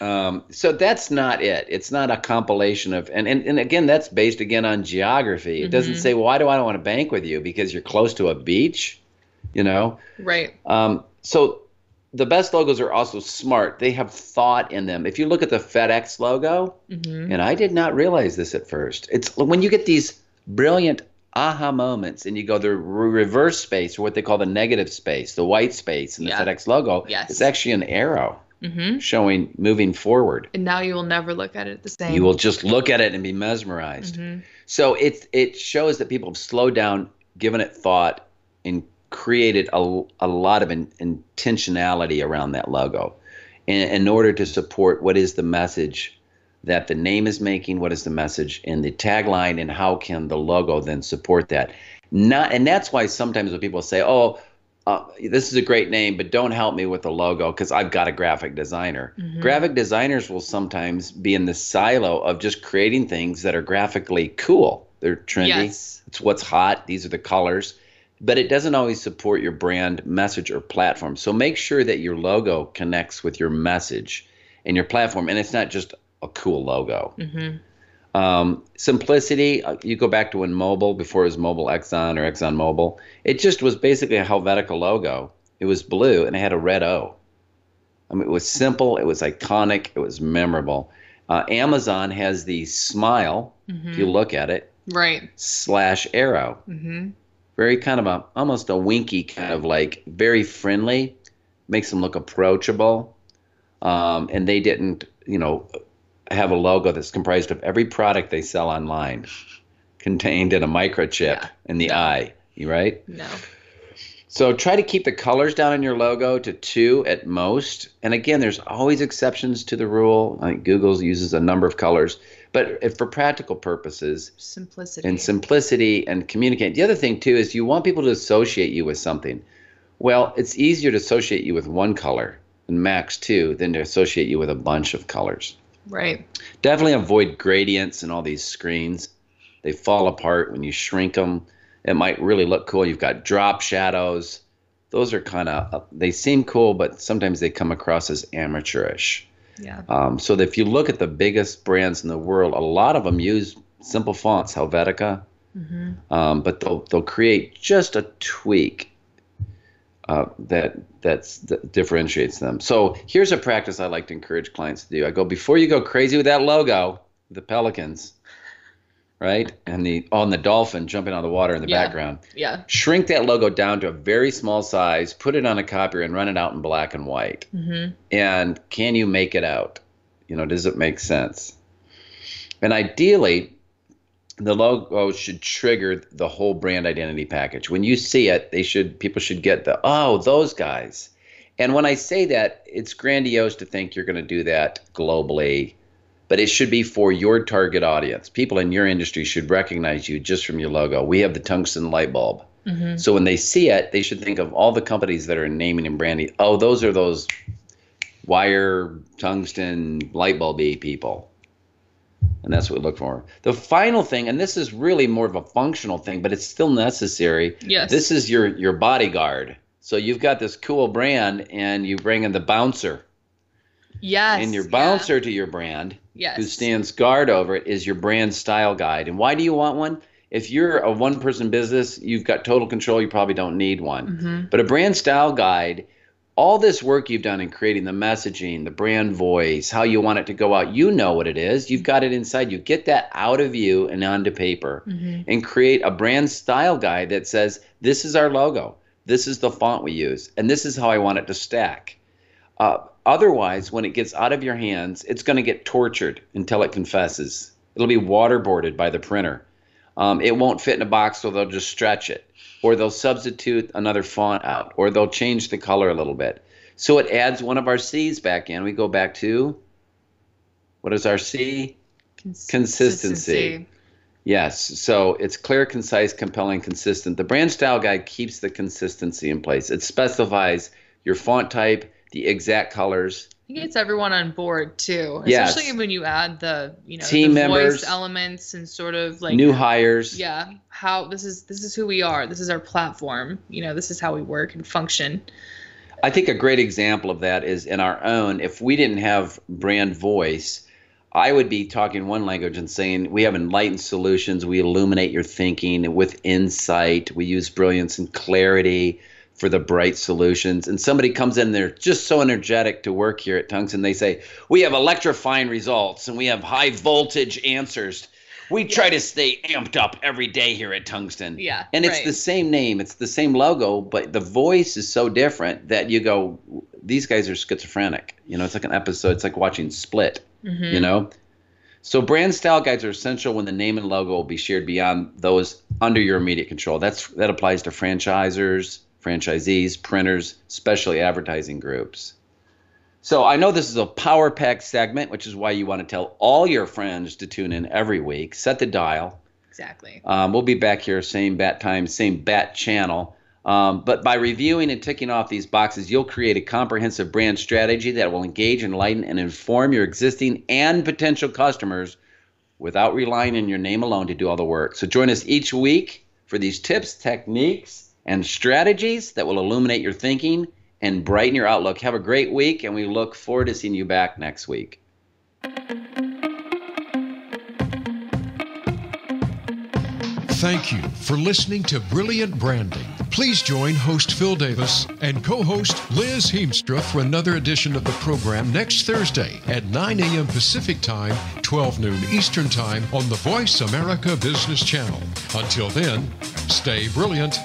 S2: um, so that's not it. It's not a compilation of and, and, and again that's based again on geography. It doesn't
S3: Mhm.
S2: say why do I want to bank with you because you're close to a beach, you know.
S3: Right.
S2: Um, so the best logos are also smart. They have thought in them. If you look at the FedEx logo,
S3: hmm
S2: and I did not realize this at first. It's when you get these brilliant aha moments and you go the reverse space or what they call the negative space, the white space in the
S3: Yeah.
S2: FedEx logo.
S3: Yes.
S2: It's actually an arrow
S3: hmm
S2: showing moving forward.
S3: And now you will never look at it the same.
S2: You will just look at it and be mesmerized.
S3: Mhm.
S2: So it it shows that people have slowed down, given it thought, and created a, a lot of in, intentionality around that logo in, in order to support what is the message that the name is making, what is the message in the tagline, and how can the logo then support that. Not, and that's why sometimes when people say, "Oh, uh, this is a great name, but don't help me with the logo because I've got a graphic designer."
S3: Mhm.
S2: Graphic designers will sometimes be in the silo of just creating things that are graphically cool. They're trendy.
S3: Yes.
S2: It's what's hot. These are the colors. But it doesn't always support your brand message or platform. So make sure that your logo connects with your message and your platform. And it's not just a cool logo.
S3: hmm
S2: Um, simplicity, uh, you go back to when Mobil, before it was Mobil Exxon or Exxon Mobil, it just was basically a Helvetica logo. It was blue and it had a red O. I mean, it was simple, it was iconic, it was memorable. Uh, Amazon has the smile,
S3: hmm
S2: if you look at it,
S3: Right.
S2: slash arrow.
S3: hmm
S2: Very kind of a, almost a winky kind of like, very friendly, makes them look approachable. Um, and they didn't, you know, have a logo that's comprised of every product they sell online. contained in a microchip
S3: Yeah.
S2: in the eye, you right?
S3: No.
S2: So try to keep the colors down in your logo to two at most. And again, there's always exceptions to the rule. Like Google uses a number of colors, but if for practical purposes
S3: Simplicity.
S2: and simplicity and communicate. The other thing too is you want people to associate you with something. Well, it's easier to associate you with one color and max two than to associate you with a bunch of colors.
S3: right.
S2: Definitely avoid gradients and all these screens. They fall apart when you shrink them. It might really look cool. You've got drop shadows. Those are kind of, they seem cool, but sometimes they come across as amateurish.
S3: Yeah.
S2: Um, so that if you look at the biggest brands in the world, a lot of them use simple fonts, Helvetica, um, but they'll they'll create just a tweak uh, that that's that differentiates them. So here's a practice I like to encourage clients to do. I go before you go crazy with that logo, the Pelicans, right, and the on the dolphin jumping out of the water in the
S3: Yeah.
S2: background.
S3: Yeah.
S2: Shrink that logo down to a very small size, put it on a copier, and run it out in black and white.
S3: Mm-hmm.
S2: And can you make it out? You know, does it make sense? And ideally, the logo should trigger the whole brand identity package. When you see it, they should people should get the oh those guys. And when I say that, it's grandiose to think you're going to do that globally, but it should be for your target audience. People in your industry should recognize you just from your logo. We have the tungsten light bulb. Mm-hmm. So when they see it, they should think of all the companies that are naming and branding. Oh, those are those wire tungsten light bulby people. And that's what we look for. The final thing, and this is really more of a functional thing, but it's still necessary.
S3: Yes.
S2: This is your your bodyguard. So you've got this cool brand, and you bring in the bouncer,
S3: Yes.
S2: and your
S3: yeah.
S2: bouncer to your brand,
S3: Yes.
S2: who stands guard over it, is your brand style guide. And why do you want one? If you're a one person business, you've got total control. You probably don't need one.
S3: Mm-hmm.
S2: But a brand style guide, all this work you've done in creating the messaging, the brand voice, how you want it to go out, you know what it is. You've got it inside you. Get that out of you and onto paper
S3: Mm-hmm.
S2: and create a brand style guide that says, this is our logo, this is the font we use, and this is how I want it to stack. Uh, otherwise, when it gets out of your hands, it's going to get tortured until it confesses. It'll be waterboarded by the printer. Um, it won't fit in a box, so they'll just stretch it, or they'll substitute another font out, or they'll change the color a little bit. So it adds one of our C's back in. We go back to what is our C?
S3: Cons-
S2: Consistency. Yes. So it's clear, concise, compelling, consistent. The brand style guide keeps the consistency in place. It specifies your font type, the exact colors.
S3: I think it's everyone on board too,
S2: Yes.
S3: especially when you add the you know
S2: Team
S3: the
S2: members,
S3: voice elements and sort of like
S2: new hires.
S3: yeah how this is this is who we are this is our platform you know this is how we work and function
S2: I think a great example of that is in our own. If we didn't have brand voice, I would be talking one language and saying we have enlightened solutions. We illuminate your thinking with insight. We use brilliance and clarity for the bright solutions. And somebody comes in there just so energetic to work here at Tungsten. They say, We have electrifying results and we have high voltage answers. We try to stay amped up every day here at Tungsten.
S3: Yeah,
S2: And it's
S3: right.
S2: the same name, it's the same logo, but the voice is so different that you go, these guys are schizophrenic. You know, it's like an episode, it's like watching Split, mm-hmm. you know? So brand style guides are essential when the name and logo will be shared beyond those under your immediate control. That's that applies to franchisors, franchisees, printers, especially advertising groups. So I know this is a power pack segment, which is why you want to tell all your friends to tune in every week. Set the dial.
S3: exactly
S2: Um, we'll be back here, same bat time, same bat channel. Um, but by reviewing and ticking off these boxes, you'll create a comprehensive brand strategy that will engage, enlighten, and inform your existing and potential customers without relying on your name alone to do all the work. So join us each week for these tips, techniques, and strategies that will illuminate your thinking and brighten your outlook. Have a great week, and we look forward to seeing you back next week.
S1: Thank you for listening to Brilliant Branding. Please join host Phil Davis and co host Liz Heemstra for another edition of the program next Thursday at 9 a.m. Pacific Time, 12 noon Eastern Time on the Voice America Business Channel. Until then, stay brilliant.